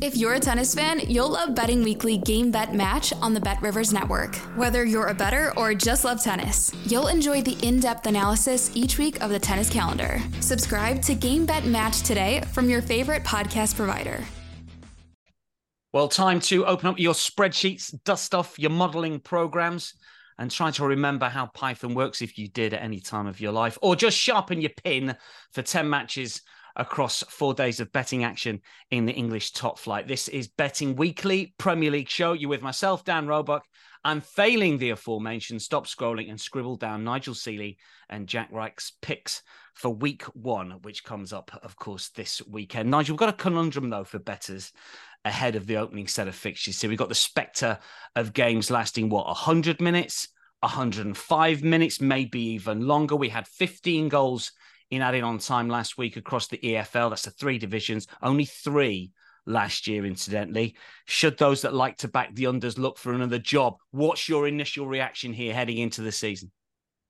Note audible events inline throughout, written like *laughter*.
If you're a tennis fan, you'll love Betting Weekly Game Bet Match on the Bet Rivers Network. Whether you're a better or just love tennis, you'll enjoy the in depth analysis each week of the tennis calendar. Subscribe to Game Bet Match today from your favorite podcast provider. Well, time to open up your spreadsheets, dust off your modeling programs, and try to remember how Python works if you did at any time of your life, or just sharpen your pin for 10 matches across four days of betting action in the English top flight. This is Betting Weekly Premier League show. You're with myself, Dan Roebuck. I'm failing the aforementioned. Stop scrolling and scribble down Nigel Seeley and Jack Wright's picks for week one, which comes up, of course, this weekend. Nigel, we've got a conundrum, though, for betters ahead of the opening set of fixtures. So we've got the spectre of games lasting, what, 100 minutes, 105 minutes, maybe even longer. We had 15 goals in added on time last week across the EFL. That's the three divisions, only three last year, incidentally. Should those that like to back the unders look for another job? What's your initial reaction here heading into the season?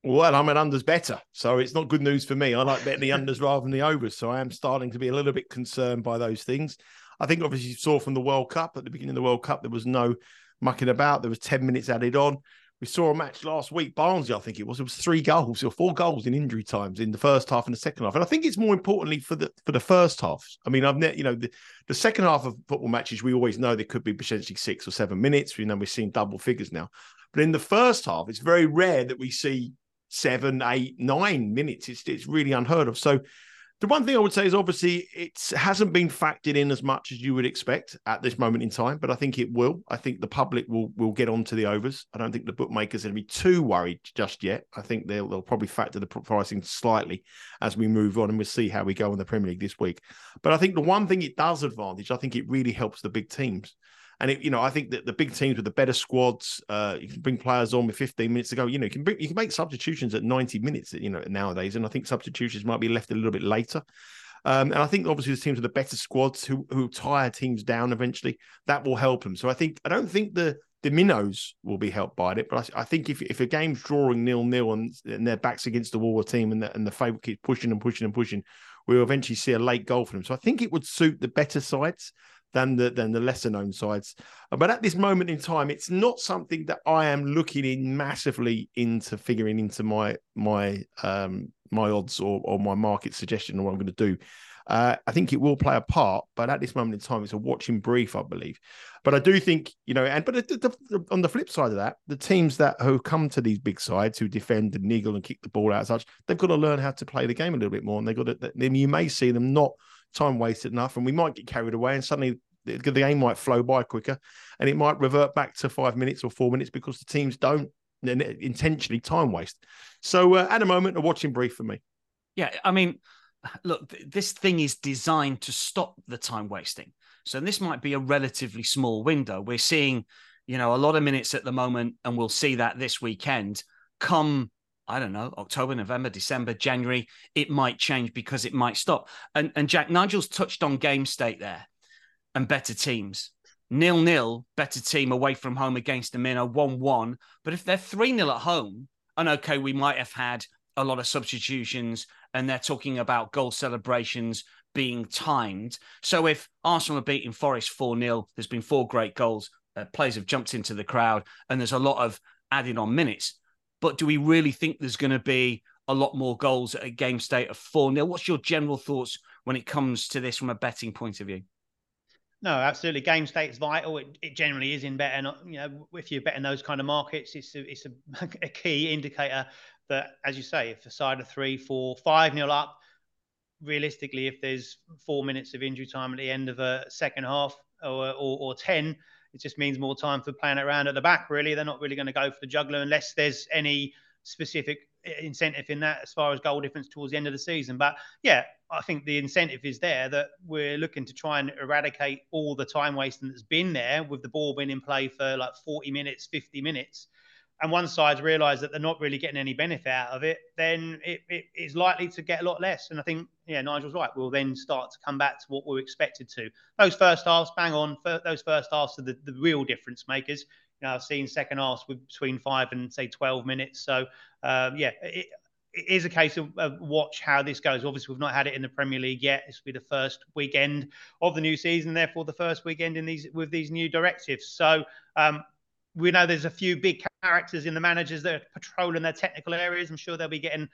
Well, I'm an unders better, so it's not good news for me. I like betting the unders *laughs* rather than the overs, so I am starting to be a little bit concerned by those things. I think obviously you saw from the World Cup at the beginning of the World Cup there was no mucking about. There was 10 minutes added on. We saw a match last week, Barnsley, I think it was. It was three goals or four goals in injury times in the first half and the second half. And I think it's more importantly for the for the first half. I mean, I've ne- you know the, the second half of football matches, we always know there could be potentially six or seven minutes. You know, we've seen double figures now. But in the first half, it's very rare that we see seven, eight, nine minutes. It's it's really unheard of. So the one thing I would say is obviously it hasn't been factored in as much as you would expect at this moment in time, but I think it will. I think the public will will get onto the overs. I don't think the bookmakers are going to be too worried just yet. I think they'll they'll probably factor the pricing slightly as we move on, and we'll see how we go in the Premier League this week. But I think the one thing it does advantage, I think it really helps the big teams. And it, you know, I think that the big teams with the better squads, uh, you can bring players on with 15 minutes to go. You know, you can bring, you can make substitutions at 90 minutes. You know, nowadays, and I think substitutions might be left a little bit later. Um, and I think obviously the teams with the better squads who who tire teams down eventually that will help them. So I think I don't think the the minnows will be helped by it, but I, I think if if a game's drawing nil nil and, and their backs against the wall, a team and the, and the favourite keeps pushing and pushing and pushing, we'll eventually see a late goal for them. So I think it would suit the better sides than the than the lesser known sides. But at this moment in time, it's not something that I am looking in massively into figuring into my my um my odds or, or my market suggestion or what I'm going to do. Uh, I think it will play a part, but at this moment in time, it's a watching brief, I believe. But I do think, you know, and but the, the, the, on the flip side of that, the teams that who come to these big sides who defend and niggle and kick the ball out, such they've got to learn how to play the game a little bit more, and they've got to. Then you may see them not time wasted enough, and we might get carried away, and suddenly the, the game might flow by quicker, and it might revert back to five minutes or four minutes because the teams don't intentionally time waste. So uh, at the moment, a watching brief for me. Yeah, I mean, look, this thing is designed to stop the time wasting. So this might be a relatively small window. We're seeing, you know, a lot of minutes at the moment, and we'll see that this weekend. Come I don't know, October, November, December, January, it might change because it might stop. And and Jack Nigel's touched on game state there and better teams. Nil nil, better team away from home against the Minnow, 1 1. But if they're 3 0 at home, and okay, we might have had a lot of substitutions and they're talking about goal celebrations being timed. So if Arsenal are beating Forest 4 0, there's been four great goals, uh, players have jumped into the crowd, and there's a lot of added on minutes. But do we really think there's going to be a lot more goals at a game state of 4 0? What's your general thoughts when it comes to this from a betting point of view? No, absolutely. Game state is vital. It, it generally is in betting. You know, if you're betting those kind of markets, it's a, it's a, *laughs* a key indicator that, as you say, if a side of three, four, five nil up, realistically, if there's four minutes of injury time at the end of a second half or, or, or ten, it just means more time for playing around at the back. Really, they're not really going to go for the juggler unless there's any specific eh, incentive in that as far as goal difference towards the end of the season. But yeah, I think the incentive is there that we're looking to try and eradicate all the time wasting that's been there with the ball being in play for like 40 minutes, 50 minutes. And one side's realised that they're not really getting any benefit out of it, then it, it is likely to get a lot less. And I think, yeah, Nigel's right. We'll then start to come back to what we're expected to. Those first halves, bang on. Those first halves are the, the real difference makers. You know, I've seen second halves with between five and say 12 minutes. So, um, yeah, it, it is a case of, of, watch how this goes. Obviously, we've not had it in the Premier League yet. This will be the first weekend of the new season, therefore the first weekend in these with these new directives. So um, we know there's a few big characters in the managers that are patrolling their technical areas. I'm sure they'll be getting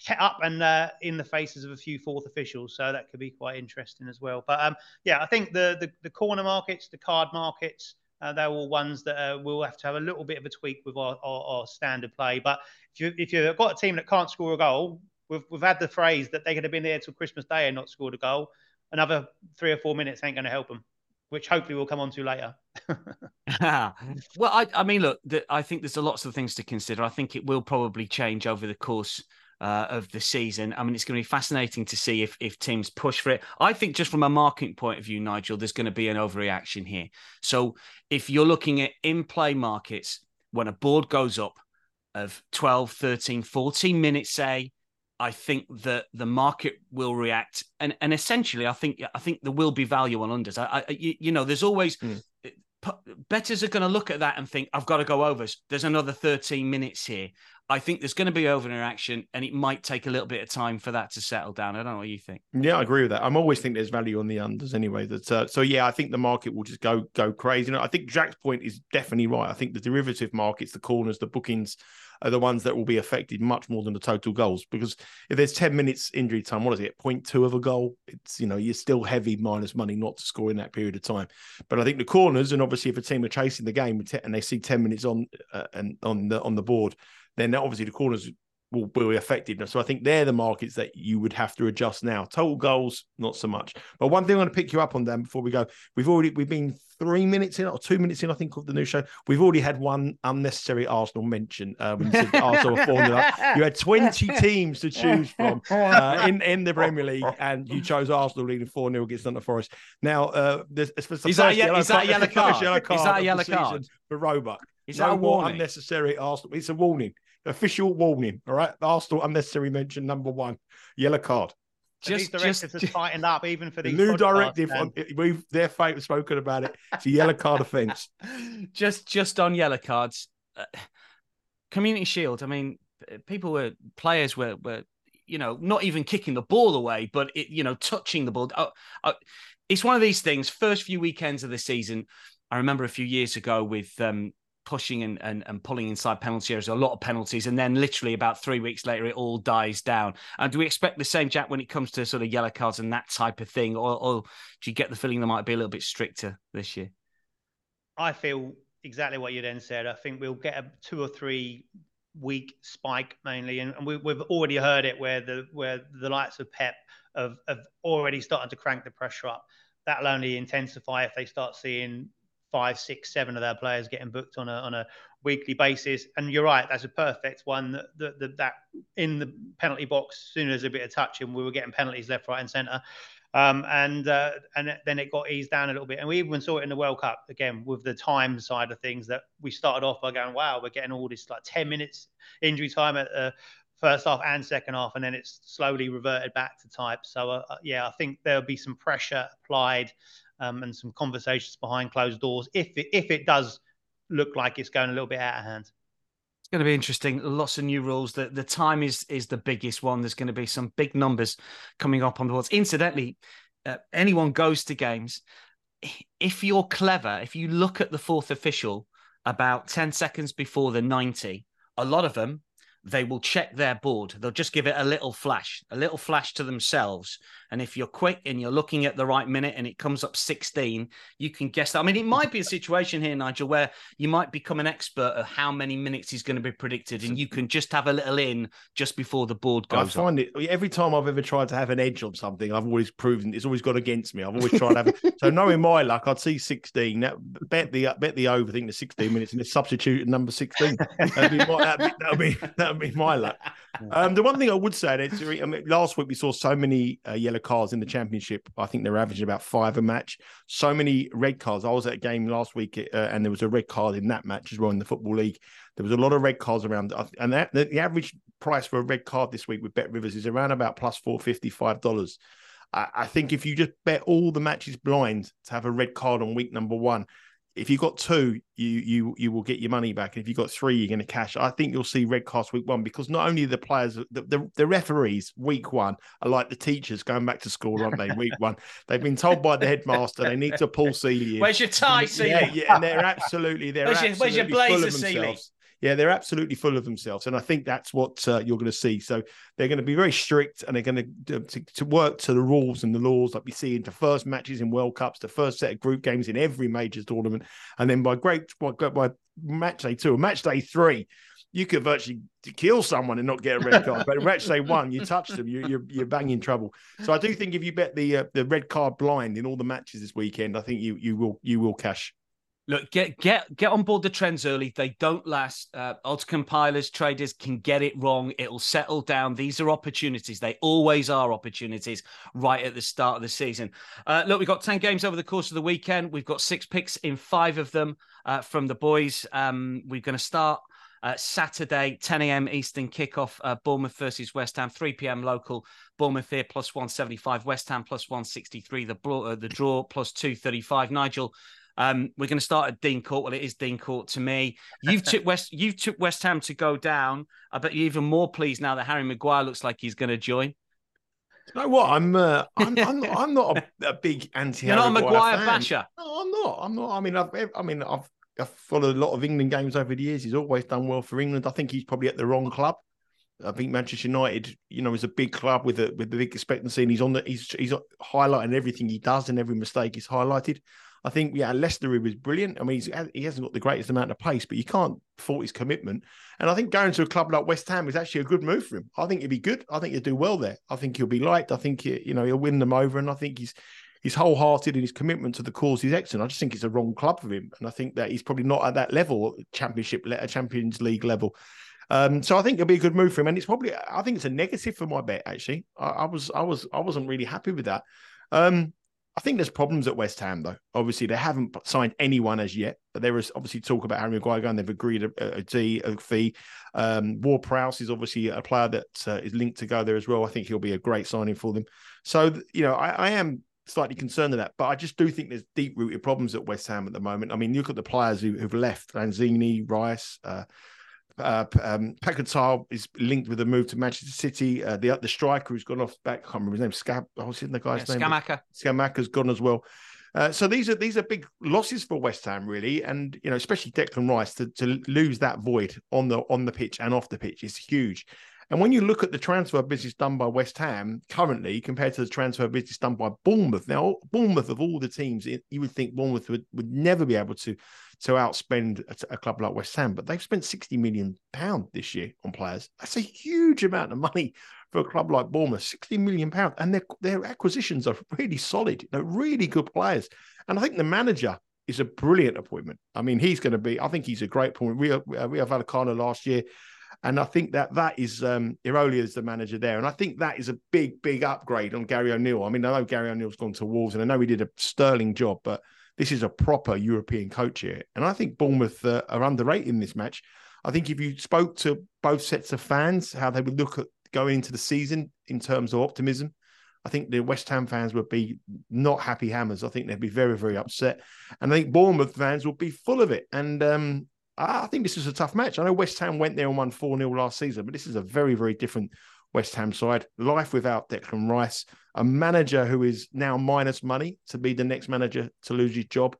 hit up and uh, in the faces of a few fourth officials. So that could be quite interesting as well. But um, yeah, I think the, the, the corner markets, the card markets, uh, they're all ones that uh, we'll have to have a little bit of a tweak with our, our, our, standard play. But if you if you've got a team that can't score a goal, we've we've had the phrase that they could have been there till Christmas Day and not scored a goal. Another three or four minutes ain't going to help them which hopefully we'll come on to later. *laughs* *laughs* well, I, I mean, look, the, I think there's a lots of things to consider. I think it will probably change over the course uh, of the season. I mean, it's going to be fascinating to see if if teams push for it. I think just from a marketing point of view, Nigel, there's going to be an overreaction here. So if you're looking at in-play markets, when a board goes up of 12, 13, 14 minutes, say, I think that the market will react, and and essentially, I think I think there will be value on unders. I, I you, you know, there's always mm. betters are going to look at that and think, I've got to go overs. There's another 13 minutes here. I think there's going to be overreaction, and it might take a little bit of time for that to settle down. I don't know what you think. Yeah, I agree with that. I'm always think there's value on the unders anyway. That uh, so yeah, I think the market will just go go crazy. You know, I think Jack's point is definitely right. I think the derivative markets, the corners, the bookings are the ones that will be affected much more than the total goals. Because if there's 10 minutes injury time, what is it? 0.2 of a goal? It's, you know, you're still heavy minus money not to score in that period of time. But I think the corners, and obviously if a team are chasing the game and they see 10 minutes on uh, and on the on the board, then obviously the corners will be affected. So I think they're the markets that you would have to adjust now. Total goals, not so much. But one thing I want to pick you up on, Dan, before we go, we've already we've been three minutes in or two minutes in, I think, of the new show. We've already had one unnecessary Arsenal mention uh, when you said *laughs* Arsenal formula. You had 20 teams to choose from *laughs* uh, in, in the Premier League, and you chose Arsenal leading 4 0 against Nottingham Forest. Now, uh, for is, that a, yellow, is that a yellow card? Yellow card? Is that a yellow card? For Roebuck. Is no that a warning? unnecessary Arsenal. It's a warning official warning. All right, Arsenal unnecessary mention number one, yellow card. Just, these directives just, are tightened up even for the new directive. On, we've their fate spoken about it. It's a yellow card offence. *laughs* Just, just on yellow cards, uh, Community Shield. I mean, people were players were were you know not even kicking the ball away, but it, you know touching the ball. Uh, uh, it's one of these things. First few weekends of the season, I remember a few years ago with um, pushing and, and, and pulling inside penalty areas, a lot of penalties, and then literally about three weeks later, it all dies down. And do we expect the same, Jack, when it comes to sort of yellow cards and that type of thing, or, or do you get the feeling they might be a little bit stricter this year? I feel exactly what you then said. I think we'll get a two or three week spike mainly, and, and we, have already heard it where the where the likes of Pep have, have already started to crank the pressure up. That'll only intensify if they start seeing five, six, seven of their players getting booked on a on a weekly basis. And you're right, that's a perfect one. That that, that in the penalty box, as soon as a bit of touching, we were getting penalties left, right, and centre. Um, and uh, and then it got eased down a little bit. And we even saw it in the World Cup again with the time side of things. That we started off by going, wow, we're getting all this like ten minutes injury time at the first half and second half, and then it's slowly reverted back to type. So uh, yeah, I think there'll be some pressure applied um, and some conversations behind closed doors if it, if it does look like it's going a little bit out of hand. It's going to be interesting. Lots of new rules. The the time is is the biggest one. There's going to be some big numbers coming up on the boards. Incidentally, uh, anyone goes to games. If you're clever, if you look at the fourth official about 10 seconds before the 90, a lot of them they will check their board. They'll just give it a little flash, a little flash to themselves. And if you're quick and you're looking at the right minute and it comes up 16, you can guess that. I mean, it might be a situation here, Nigel, where you might become an expert of how many minutes is going to be predicted, and you can just have a little in just before the board goes. I find up. it every time I've ever tried to have an edge on something, I've always proven it's always gone against me. I've always tried to have it. *laughs* so knowing my luck, I'd see 16. That, bet the bet the over, I think the 16 minutes, and substitute number 16. That'd be, that'd be, that'd be, *laughs* that'd be my luck. *laughs* um, the one thing I would say is, I mean, last week we saw so many uh, yellow cards in the championship. I think they're averaging about five a match. So many red cards. I was at a game last week, uh, and there was a red card in that match as well in the football league. There was a lot of red cards around, and that, the, the average price for a red card this week with Bet Rivers is around about plus four fifty five dollars. I, I think if you just bet all the matches blind to have a red card on week number one, if you've got two, you you you will get your money back. And if you've got three, you're going to cash. I think you'll see red cards week one because not only the players, the, the, the referees week one are like the teachers going back to school, aren't they? Week one, they've been told by the headmaster they need to pull Seeley. Where's your tie, Seeley? Yeah, yeah, and they're absolutely they're where's your, absolutely where's your blazer, yeah, they're absolutely full of themselves, and I think that's what uh, you're going to see. So they're going to be very strict, and they're going to, to, to work to the rules and the laws like we see in the first matches in World Cups, the first set of group games in every major tournament, and then by great by, by match day two, match day three, you could virtually kill someone and not get a red card. but match day *laughs* one, you touch them, you, you're you're banging trouble. So I do think if you bet the uh, the red card blind in all the matches this weekend, I think you you will you will cash. Look, get get get on board the trends early. They don't last. Uh, odds compilers, traders can get it wrong. It'll settle down. These are opportunities. They always are opportunities right at the start of the season. Uh, look, we've got ten games over the course of the weekend. We've got six picks in five of them uh, from the boys. Um, we're going to start uh, Saturday, 10 a.m. Eastern kickoff, uh, Bournemouth versus West Ham, 3 p.m. local. Bournemouth here plus 175, West Ham plus 163, the, uh, the draw plus 235. Nigel, um, we're going to start at Dean Court. Well, it is Dean Court to me. You've took *laughs* West. You've took West Ham to go down. I bet you're even more pleased now that Harry Maguire looks like he's going to join. You know what? I'm uh, I'm, *laughs* I'm not, I'm not a, a big anti. You're not a Maguire basher. No, I'm not. I'm not. I mean, I've I mean, I've I've followed a lot of England games over the years. He's always done well for England. I think he's probably at the wrong club. I think Manchester United, you know, is a big club with a with a big expectancy, and he's on the he's he's highlighting everything he does, and every mistake is highlighted. I think, yeah, Leicester was brilliant. I mean, he hasn't got the greatest amount of pace, but you can't fault his commitment. And I think going to a club like West Ham is actually a good move for him. I think he'll be good. I think he'll do well there. I think he'll be liked. I think he, you know he'll win them over, and I think he's he's wholehearted in his commitment to the cause. He's excellent. I just think it's a wrong club for him, and I think that he's probably not at that level, Championship, Champions League level. Um, so I think it'll be a good move for him, and it's probably I think it's a negative for my bet. Actually, I, I was I was I wasn't really happy with that. Um, I think there's problems at West Ham, though. Obviously, they haven't signed anyone as yet, but there is obviously talk about Harry Maguire going. They've agreed a, a, D, a fee. Um, Ward Prowse is obviously a player that uh, is linked to go there as well. I think he'll be a great signing for them. So, you know, I, I am slightly concerned of that, but I just do think there's deep rooted problems at West Ham at the moment. I mean, look at the players who, have left Lanzini, Rice, uh, uh, um, is linked with a move to Manchester City. Uh, the the striker who's gone off back, I can't remember his name. Scab, what's the guy's yeah, name? Scamacca. Scamacca's gone as well. Uh, so these are these are big losses for West Ham, really, and you know, especially Declan Rice to, to lose that void on the on the pitch and off the pitch is huge. And when you look at the transfer business done by West Ham currently compared to the transfer business done by Bournemouth, now Bournemouth of all the teams, you would think Bournemouth would, would never be able to to outspend a, a club like West Ham, but they've spent 60 million pound this year on players. That's a huge amount of money for a club like Bournemouth, 60 million pound, and their their acquisitions are really solid. They're really good players, and I think the manager is a brilliant appointment. I mean, he's going to be. I think he's a great point. We have, we have Vallecano last year. And I think that that is um, Iraola is the manager there, and I think that is a big, big upgrade on Gary O'Neill. I mean, I know Gary O'Neill's gone to Wolves, and I know he did a sterling job, but this is a proper European coach here. And I think Bournemouth uh, are underrated in this match. I think if you spoke to both sets of fans, how they would look at going into the season in terms of optimism, I think the West Ham fans would be not happy hammers. I think they'd be very, very upset. And I think Bournemouth fans will be full of it. And um, I think this is a tough match. I know West Ham went there and won 4 0 last season, but this is a very, very different West Ham side. Life without Declan Rice, a manager who is now minus money to be the next manager to lose his job.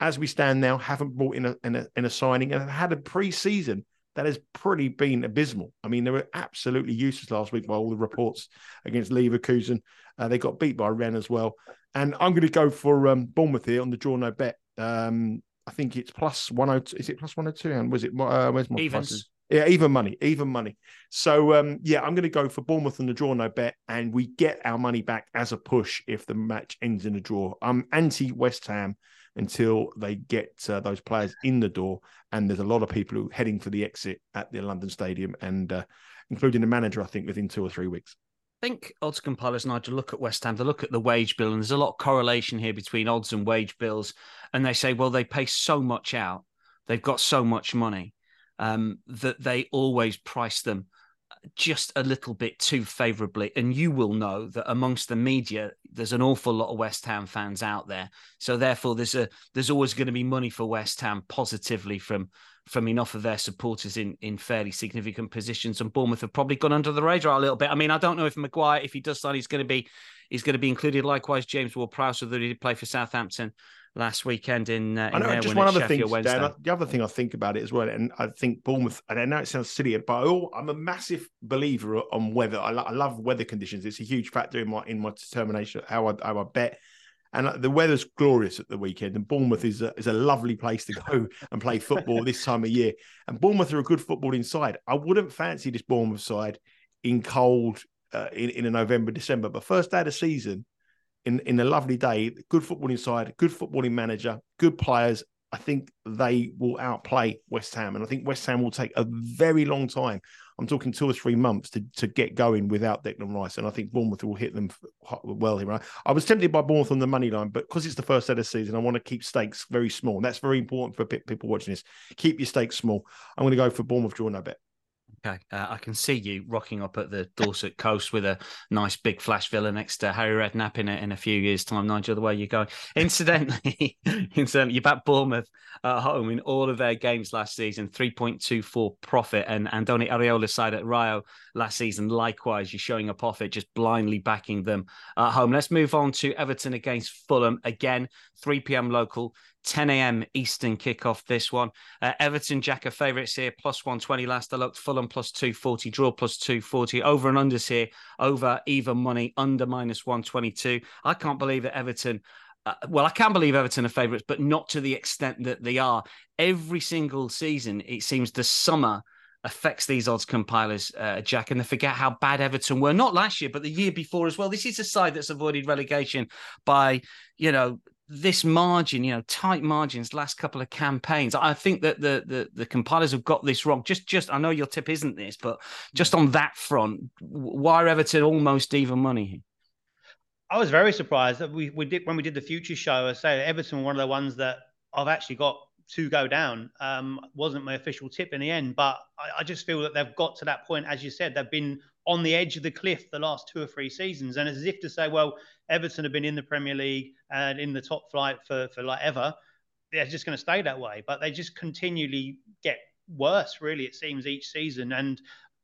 As we stand now, haven't brought in a, in a, in a signing and had a pre-season that has pretty been abysmal. I mean, they were absolutely useless last week by all the reports against Leverkusen. Uh, they got beat by Rennes as well. And I'm going to go for um, Bournemouth here on the draw no bet. Um, I think it's plus 102. Is it plus 102? And was it, uh, where's my Evens. prices? Yeah, even money, even money. So um, yeah, I'm going to go for Bournemouth and the draw no bet, and we get our money back as a push if the match ends in a draw. I'm anti West Ham until they get uh, those players in the door. And there's a lot of people who are heading for the exit at the London Stadium, and uh, including the manager, I think, within two or three weeks. Think odds compilers, Nigel, look at West Ham, they look at the wage bill, and there's a lot of correlation here between odds and wage bills. And they say, well, they pay so much out, they've got so much money um, that they always price them just a little bit too favourably. And you will know that amongst the media, there's an awful lot of West Ham fans out there. So therefore, there's a there's always going to be money for West Ham positively from from enough of their supporters in in fairly significant positions. And Bournemouth have probably gone under the radar a little bit. I mean, I don't know if Maguire, if he does sign, he's going to be he's going to be included. Likewise, James Ward-Prowse, although he did play for Southampton last weekend in. Uh, in I know, just one other thing, Dan. The other thing I think about it as well, and I think Bournemouth, and I know it sounds silly, but I, am a massive believer on weather. I, lo- I, love weather conditions. It's a huge factor in my in my determination how I, how I bet. And the weather's glorious at the weekend, and Bournemouth is a, is a lovely place to go *laughs* and play football this time of year. And Bournemouth are a good footballing side. I wouldn't fancy this Bournemouth side in cold uh, in, in a November, December. But first day of the season, in in a lovely day, good footballing side, good footballing manager, good players. I think they will outplay West Ham, and I think West Ham will take a very long time. I'm talking two or three months to, to get going without Declan Rice, and I think Bournemouth will hit them well here. I was tempted by Bournemouth on the money line, but because it's the first set of season, I want to keep stakes very small. And that's very important for people watching this. Keep your stakes small. I'm going to go for Bournemouth draw no bet. Okay, uh, I can see you rocking up at the Dorset coast with a nice big flash villa next to Harry Redknapp in a, in a few years' time. Nigel, the way *laughs* *laughs* you're going. Incidentally, incidentally, you back Bournemouth at home in all of their games last season, 3.24 profit, and Andoni Iraola's side at Rayo last season, likewise, you're showing a profit, just blindly backing them at home. Let's move on to Everton against Fulham again, 3 p.m. local. 10 a.m. Eastern kickoff. This one, uh, Everton Jacker favourites here, plus 120 last I looked. Fulham plus 240, draw plus 240. Over and unders here, over even money, under minus 122. I can't believe that Everton. Uh, well, I can believe Everton are favourites, but not to the extent that they are. Every single season, it seems the summer affects these odds compilers, uh, Jack, and they forget how bad Everton were, not last year, but the year before as well. This is a side that's avoided relegation by, you know, this margin, you know, tight margins last couple of campaigns. I think that the the the compilers have got this wrong. Just just I know your tip isn't this, but just on that front, why Everton almost even money? I was very surprised that we, we did when we did the future show. I say Everton one of the ones that I've actually got to go down. Um, wasn't my official tip in the end, but I, I, just feel that they've got to that point, as you said, they've been on the edge of the cliff the last two or three seasons, and as if to say, well, Everton have been in the Premier League and in the top flight for for like ever. They're just going to stay that way, but they just continually get worse. Really, it seems each season. And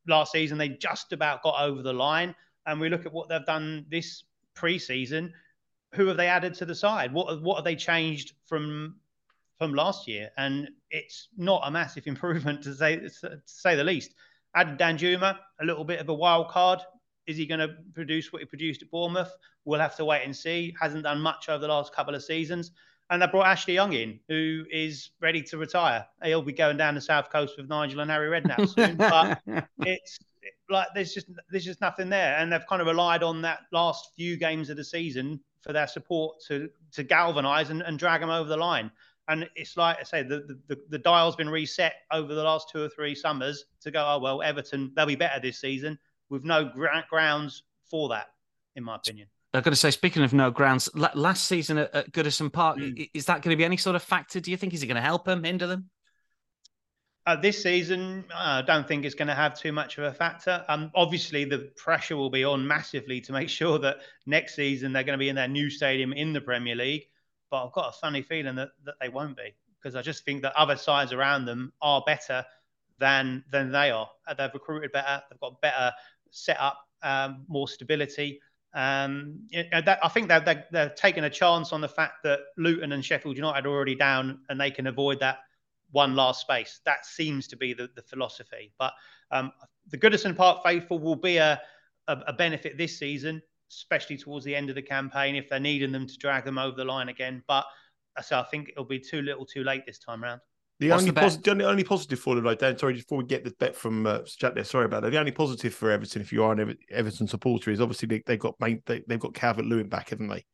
last season they just about got over the line. And we look at what they've done this pre-season. Who have they added to the side? What what have they changed from from last year? And it's not a massive *laughs* improvement to say to say the least. Added Danjuma, a little bit of a wild card. Is he going to produce what he produced at Bournemouth? We'll have to wait and see. Hasn't done much over the last couple of seasons. And they brought Ashley Young in, who is ready to retire. He'll be going down the south coast with Nigel and Harry Redknapp soon. *laughs* but it's like there's just there's just nothing there, and they've kind of relied on that last few games of the season for their support to to galvanise and, and drag them over the line. And it's like I say, the, the, the dial's been reset over the last two or three summers to go, oh, well, Everton, they'll be better this season with no grounds for that, in my opinion. I've got to say, speaking of no grounds, last season at, Goodison Park, mm. is that going to be any sort of factor? Do you think is it going to help them, hinder them? Uh, this season, I don't think it's going to have too much of a factor. Um, obviously, the pressure will be on massively to make *laughs* sure that next season they're going to be in their new stadium in the Premier League. But I've got a funny feeling that, that they won't be because I just think that other sides around them are better than than they are. They've recruited better. They've got better setup, um, more stability. Um, you know, that, I think that they're, they're, taking a chance on the fact that Luton and Sheffield United are already down and they can avoid that one last space. That seems to be the, the philosophy. But um, the Goodison Park faithful will be a, a, a, benefit this season, especially towards the end of the campaign if they're needing them to drag them over the line again. But so I think it'll be too little too late this time around. The only, the, posi- the only, only positive for them, like Dan, sorry, before we get the bet from uh, Jack there, sorry about that. The only positive for Everton, if you are an Everton supporter, is obviously they, have got main, they, have got Calvert Lewin back, haven't they?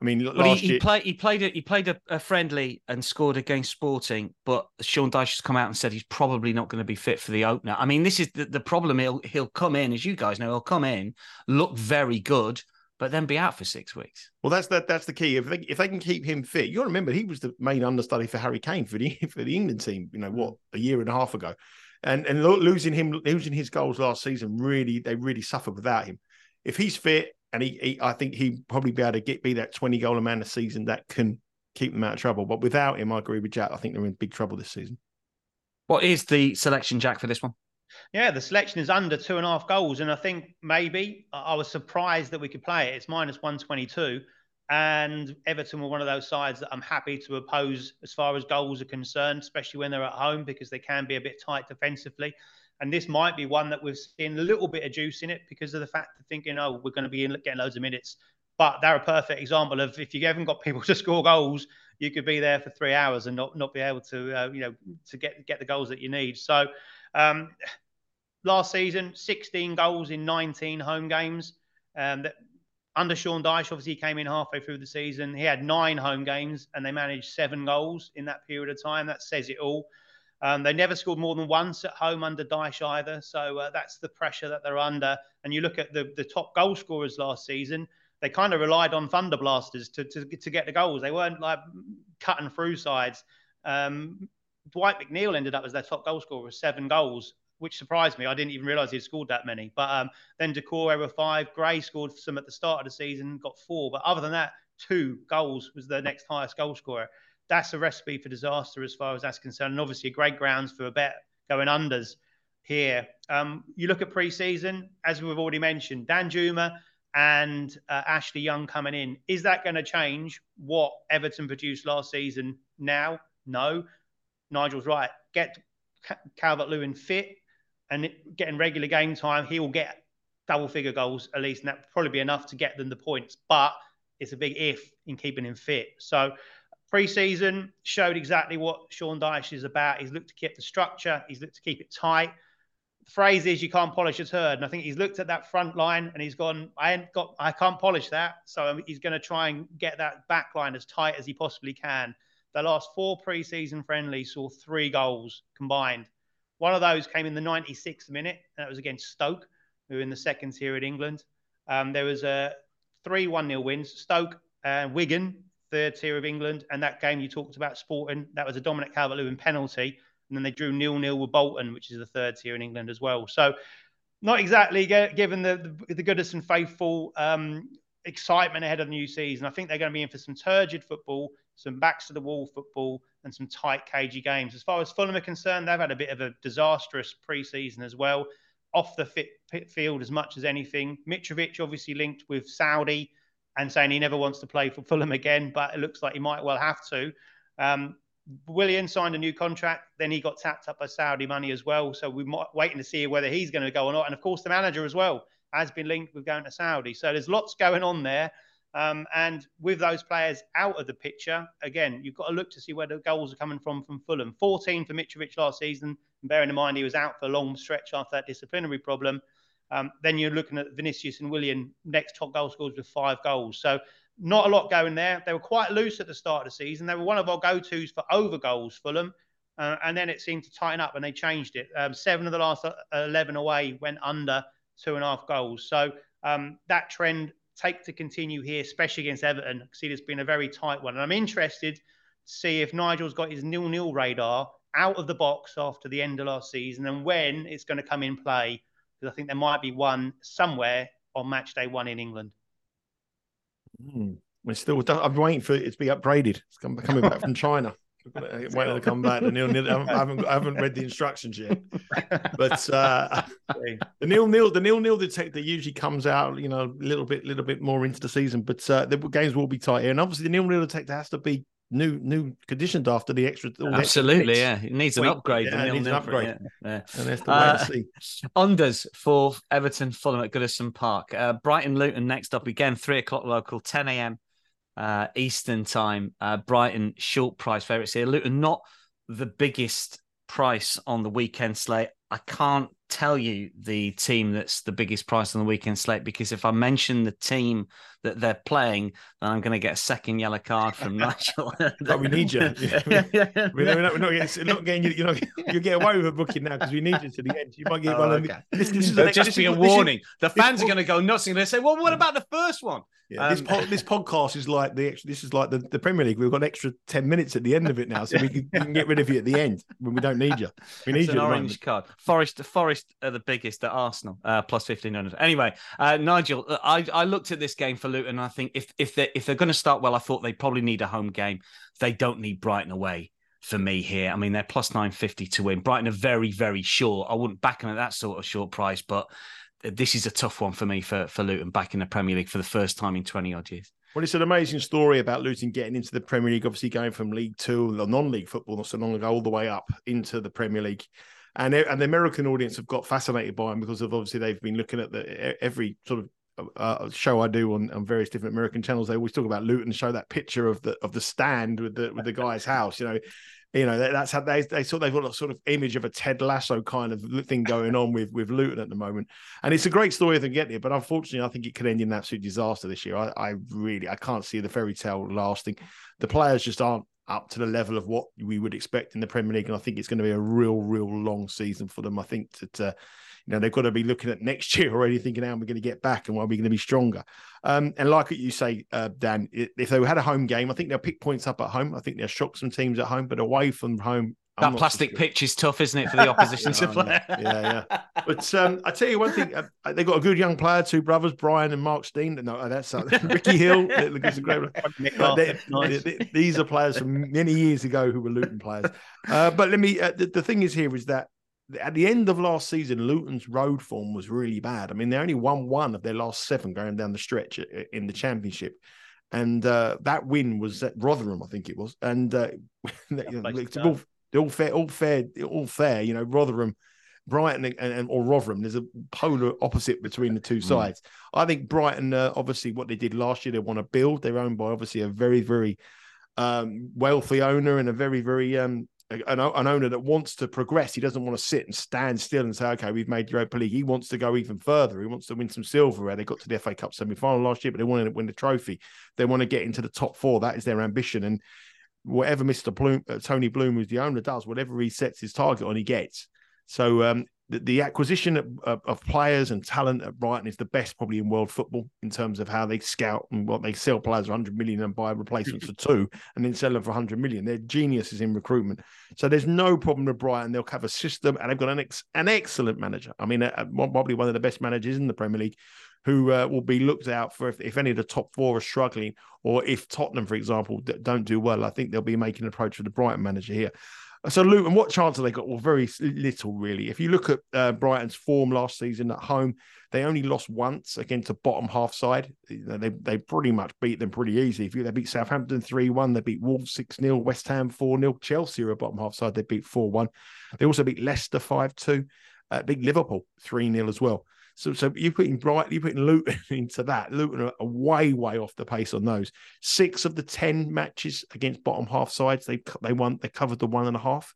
I mean, But last he, he played. He played a he played a, a friendly and scored against Sporting. But Sean Dyche has come out and said he's probably not going to be fit for the opener. I mean, this is the, the problem. He'll he'll come in, as you guys know, he'll come in, look very good, but then be out for six weeks. well, that's that. That's the key. If they if they can keep him fit, you remember he was the main understudy for Harry Kane for the *laughs* for the England team. You know what, a year and a half ago, and and losing him, losing his goals last season, really they really suffered without him. If he's fit, and he, he I think he probably be able to get be that twenty goal a man a season that can keep them out of trouble. But without him, I agree with Jack. I think they're in big trouble this season. What is the selection, Jack, for this one? Yeah, the selection is under two and a half goals, and I think maybe I I was surprised that we could play it. It's minus one twenty two, and Everton were one of those sides that I'm happy to oppose as far as goals are concerned, especially when they're at home because they can be a bit tight defensively. And this might be one that we've seen a little bit of juice in it because of the fact of thinking, oh, we're going to be in, getting loads of minutes. But they're a perfect example of if you haven't got people *laughs* to score goals, you could be there for three hours and not not be able to, uh, you know, to get get the goals that you need. So. Um, last season, 16 goals in 19 home games. Um, that under Sean Dyche, obviously, he came in halfway through the season. He had nine home games and they managed seven goals in that period of time. That says it all. Um, they never scored more than once at home under Dyche either. So uh, that's the pressure that they're under. And you look at the, the top goal scorers last season, they kind of relied on Thunder Blasters to, to, to get the goals. They weren't like cutting through sides. Um, Dwight McNeil ended up as their top goal scorer with seven goals, which surprised me. I didn't even realise he'd scored that many. But um, then Doucouré were five. Gray scored some at the start of the season, got four. But other than that, two goals was the next highest goal scorer. That's a recipe for disaster as far as that's concerned. And obviously, great grounds for a bet going unders here. Um, you look at pre-season, as we've already mentioned, Danjuma and uh, Ashley Young coming in. Is that going to change what Everton produced last season now? No. Nigel's right. Get Calvert Lewin fit and getting regular game time, he will get double figure goals at least, and that probably be enough to get them the points. But it's a big if in keeping him fit. So pre-season showed exactly what Sean Dyche is about. He's looked to keep the structure, he's looked to keep it tight. The phrase is you can't polish a turd. And I think he's looked at that front line and he's gone, I ain't got I can't polish that. So um, he's going to try and get that back line as tight as he possibly can. The last four pre-season friendlies saw three goals combined. One of those came in the 96th minute, and that was against Stoke, who were in the second tier in England. Um, there was a 3 1 0 wins. Stoke and Wigan, third tier of England. And that game you talked about, Sporting, that was a Dominic Calvert Lewin penalty. And then they drew nil nil with Bolton, which is the third tier in England as well. So, not exactly given the, the, the Goodison faithful um, excitement ahead of the new season. I think they're going to be in for some turgid football, some backs to the wall football, and some tight, cagey games. As far as Fulham are concerned, they've had a bit of a disastrous pre-season as well, off the fit, fit field as much as anything. Mitrovic obviously linked with Saudi and saying he never wants to play for Fulham again, but it looks like he might well have to. Um, Willian signed a new contract, then he got tapped up by Saudi money as well. So we're waiting to see whether he's going to go or not. And of course, the manager as well has been linked with going to Saudi. So there's lots going on there. Um, and with those players out of the picture, again, you've got to look to see where the goals are coming from from Fulham. 14 for Mitrovic last season, and bearing in mind he was out for a long stretch after that disciplinary problem. Um, then you're looking at Vinicius and Willian, next top goal scorers with five goals. So not a lot going there. They were quite loose at the start of the season. They were one of our go-tos for over goals, Fulham. Uh, and then it seemed to tighten up and they changed it. Um, seven of the last 11 away went under two and a half goals. So um, that trend take to continue here, especially against Everton. See, it's been a very tight one. And I'm interested to see if Nigel's got his nil-nil radar out of the box after the end of last season and when it's going to come in play. Because I think there might be one somewhere on match day one in England. Hmm. We're still. I'm waiting for it to be upgraded. It's coming back from *laughs* China. Waiting *laughs* to come back. The nil nil. I haven't. I haven't read the instructions yet. *laughs* But uh, the nil nil. The nil nil detector usually comes out. You know, a little bit, little bit more into the season. But uh, the games will be tight here, and obviously the nil nil detector has to be new, new conditioned after the extra. Absolutely, the extra yeah. It needs an upgrade. Yeah, it needs an upgrade. It, yeah. And that's the way uh, to see. Unders for Everton, Fulham at Goodison Park. Uh, Brighton, Luton next up again. Three o'clock local, 10 a.m. Uh, Eastern time. Uh, Brighton short price favourites here. Luton not the biggest price on the weekend slate. I can't tell you the team that's the biggest price on the weekend slate because if I mention the team that they're playing, then I'm going to get a second yellow card from *laughs* Nigel. *laughs* but we need you. *laughs* we're, not, we're, not, getting, not getting you. You're not. You get away with a booking now because we need you to the end. You might get oh, one. Okay. This, this is just be a warning. Is, the fans are going to go nuts and they say, "Well, what about the first one?" Yeah, um, this, po- this podcast is like the this is like the, the Premier League. We've got extra ten minutes at the end of it now, so we can, we can get rid of you at the end when we don't need you. We need it's you. An orange card. Forest Forest are the biggest at Arsenal, uh, plus fifteen hundred. Anyway, uh, Nigel, uh, I I looked at this game for Luton, and I think if if they if they're going to start well, I thought they probably need a home game. They don't need Brighton away for me here. I mean, they're plus 950 to win. Brighton are very, very short. I wouldn't back them at that sort of short price, but this is a tough one for me for, for Luton back in the Premier League for the first time in 20 odd years. Well, it's an amazing story about Luton getting into the Premier League, obviously going from League Two or non-league football not so long ago, all the way up into the Premier League. And, and the American audience have got fascinated by him because of obviously they've been looking at the every sort of uh, show I do on, on various different American channels. They always talk about Luton, show that picture of the of the stand with the with the guy's house. You know, you know that's how they they sort they've got a sort of image of a Ted Lasso kind of thing going on with with Luton at the moment, and it's a great story if they get there. But unfortunately, I think it could end in an absolute disaster this year. I, I really I can't see the fairy tale lasting. The players just aren't up to the level of what we would expect in the Premier League, and I think it's going to be a real real long season for them. I think that. Uh, you know, they've got to be looking at next *laughs* year already, thinking how we're going to get back and why we're going to be stronger. Um, and like what you say, uh, Dan, if they had a home game, I think they'll pick points up at home. I think they'll shock some teams at home, but away from home, that plastic sure. pitch is tough, isn't it, for the *laughs* opposition to play? yeah, yeah. But um, I tell you one thing: uh, they've got a good young player, two brothers, Brian and Mark Stein. No, that's uh, *laughs* Ricky Hill. great, they, these are players from many years ago who were Luton players. Uh, but let me. Uh, the, the thing is here is that at the end of last season, Luton's road form was really bad. I mean, they only won one of their last seven going down the stretch in the championship. And uh, that win was at Rotherham, I think it was. And uh, *laughs* you know, it's all, all, fair, all fair, all fair. You know, Rotherham, Brighton, and, and, or Rotherham. There's a polar opposite between the two mm. sides. I think Brighton, uh, obviously, what they did last year, they want to build. They're owned by obviously a very, very um, wealthy owner and a very, very um, an, an, owner that wants to progress. He doesn't want to sit and stand still and say, okay, we've made Europa League. He wants to go even further. He wants to win some silverware. They got to the FA Cup semi final last year, but they wanted to win the trophy. They want to get into the top four. That is their ambition. And whatever Mr. Bloom, uh, Tony Bloom, who's the owner, does, whatever he sets his target on, he gets. So um, the, the acquisition of, of, players and talent at Brighton is the best probably in world football in terms of how they scout and what they sell players for 100 million and buy replacements for two and then sell them for 100 million. They're geniuses in recruitment. So there's no problem with Brighton. They'll have a system and they've got an, ex, an excellent manager. I mean, a, a, probably one of the best managers in the Premier League who uh, will be looked out for if, if, any of the top four are struggling or if Tottenham, for example, don't do well. I think they'll be making an approach with the Brighton manager here. So Luton, what chance have they got? Well, very little, really. If you look at uh, Brighton's form last season at home, they only lost once against a bottom half side. They they pretty much beat them pretty easy. If you they beat Southampton three one, they beat Wolves six 0 West Ham four 0 Chelsea are a bottom half side. They beat four one. They also beat Leicester five two. Uh, beat Liverpool three 0 as well. So, so you're putting Brighton, you're putting Luton *laughs* into that. Luton are way, way off the pace on those. Six of the ten matches against bottom half sides, they they won, they covered the one and a half.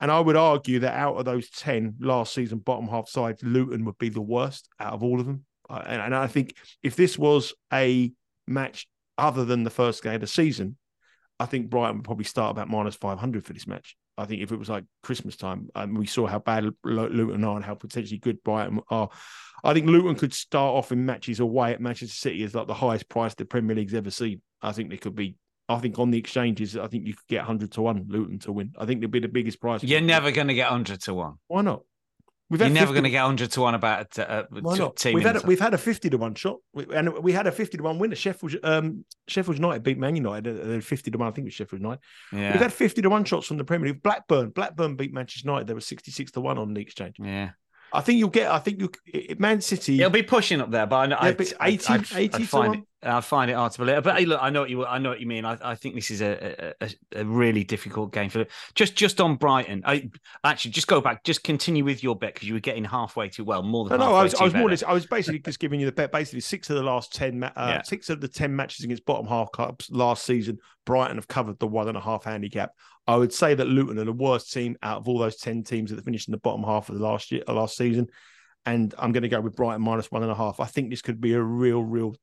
And I would argue that out of those ten last season bottom half sides, Luton would be the worst out of all of them. And, and I think if this was a match other than the first game of the season, I think Brighton would probably start about minus 500 for this match. I think if it was like Christmas time, and we saw how bad Luton are and how potentially good Brighton are, I think Luton could start off in matches away at Manchester City as like the highest price the Premier League's ever seen. I think they could be. I think on the exchanges, I think you could get hundred to one Luton to win. I think they'd be the biggest price. You're never going to get hundred to one. Why not? We've You're never going to get 100 to 1 about a, a, not? team. We've had, a, we've had a 50 to 1 shot. We, and we had a 50 to 1 winner. Sheffield um, Sheffield United beat Man United at 50 to 1. I think it was Sheffield United. Yeah. We've had 50 to 1 shots from the Premier League. Blackburn. Blackburn beat Manchester United. There was 66 to 1 on the exchange. Yeah. I think you'll get. I think you, Man City. It'll be pushing up there, but I, yeah, 80, I'd, 80 I'd, I'd find it, I find it hard to believe. But hey, look, I know what you I know what you mean. I, I think this is a, a, a really difficult game for just just on Brighton. I actually just go back, just continue with your bet because you were getting halfway too well, more than no. no I was, I was more. I was basically just giving you the bet. Basically, six of the last ten, uh, yeah. six of the ten matches against bottom half cups last season, Brighton have covered the one and a half handicap. I would say that Luton are the worst team out of all those ten teams that finished in the bottom half of the last year, last season and I'm going to go with Brighton minus one and a half. I think this could be a real, real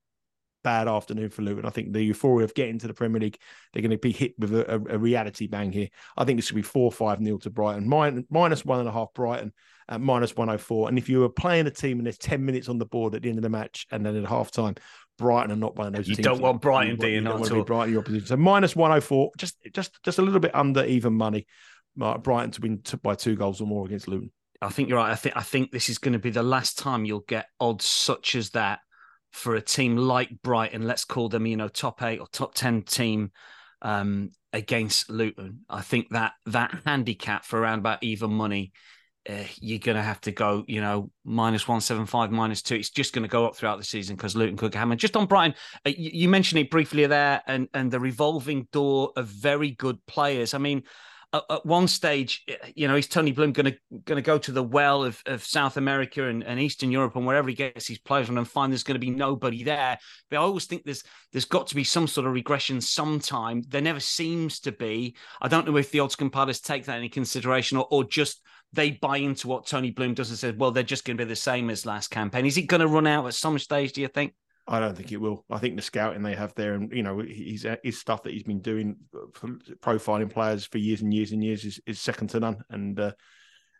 bad afternoon for Luton. I think the euphoria of getting to the Premier League, they're going to be hit with a, a, a reality bang here. I think this could be 4 5 nil to Brighton, Min- minus one and a half Brighton at minus 104. And if you were playing a team and there's 10 minutes on the board at the end of the match and then at half time, Brighton are not one of those you teams. don't want Brighton, do you? you not want to be Brighton your opposition. So minus 104, just just just a little bit under even money. Uh, Brighton to win by two goals or more against Luton. I think you're right. I think I think this is going to be the last time you'll get odds such as that for a team like Brighton, let's call them, you know, top eight or top 10 team um, against Luton. I think that that handicap for around about even money, uh, you're going to have to go, you know, minus 175, minus two. It's just going to go up throughout the season because Luton could hammer. Just on Brighton, uh, you, you mentioned it briefly there and, and the revolving door of very good players. I mean, at one stage, eh, you know, is Tony Bloom going to going to go to the well of, of South America and, and Eastern Europe and wherever he gets his players from and find there's going to be nobody there? But I always think there's there's got to be some sort of regression sometime. There never seems to be. I don't know if the odds compilers take that into consideration or, or just they buy into what Tony Bloom does and says, well, they're just going to be the same as last campaign. Is it going to run out at some stage? Do you think? I don't think it will. I think the scouting they have there, and you know, his his stuff that he's been doing, profiling players for years and years and years, is, is second to none. And uh,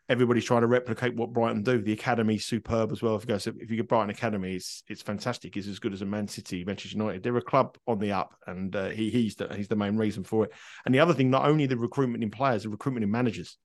everybody's trying to replicate what Brighton do. The academy's superb as well. If you go, so if you get Brighton Academy, it's it's fantastic. It's as good as a Man City, Manchester United. They're a club on the up, and uh, he he's the, he's the main reason for it. And the other thing, not only the recruitment in players, the recruitment in managers.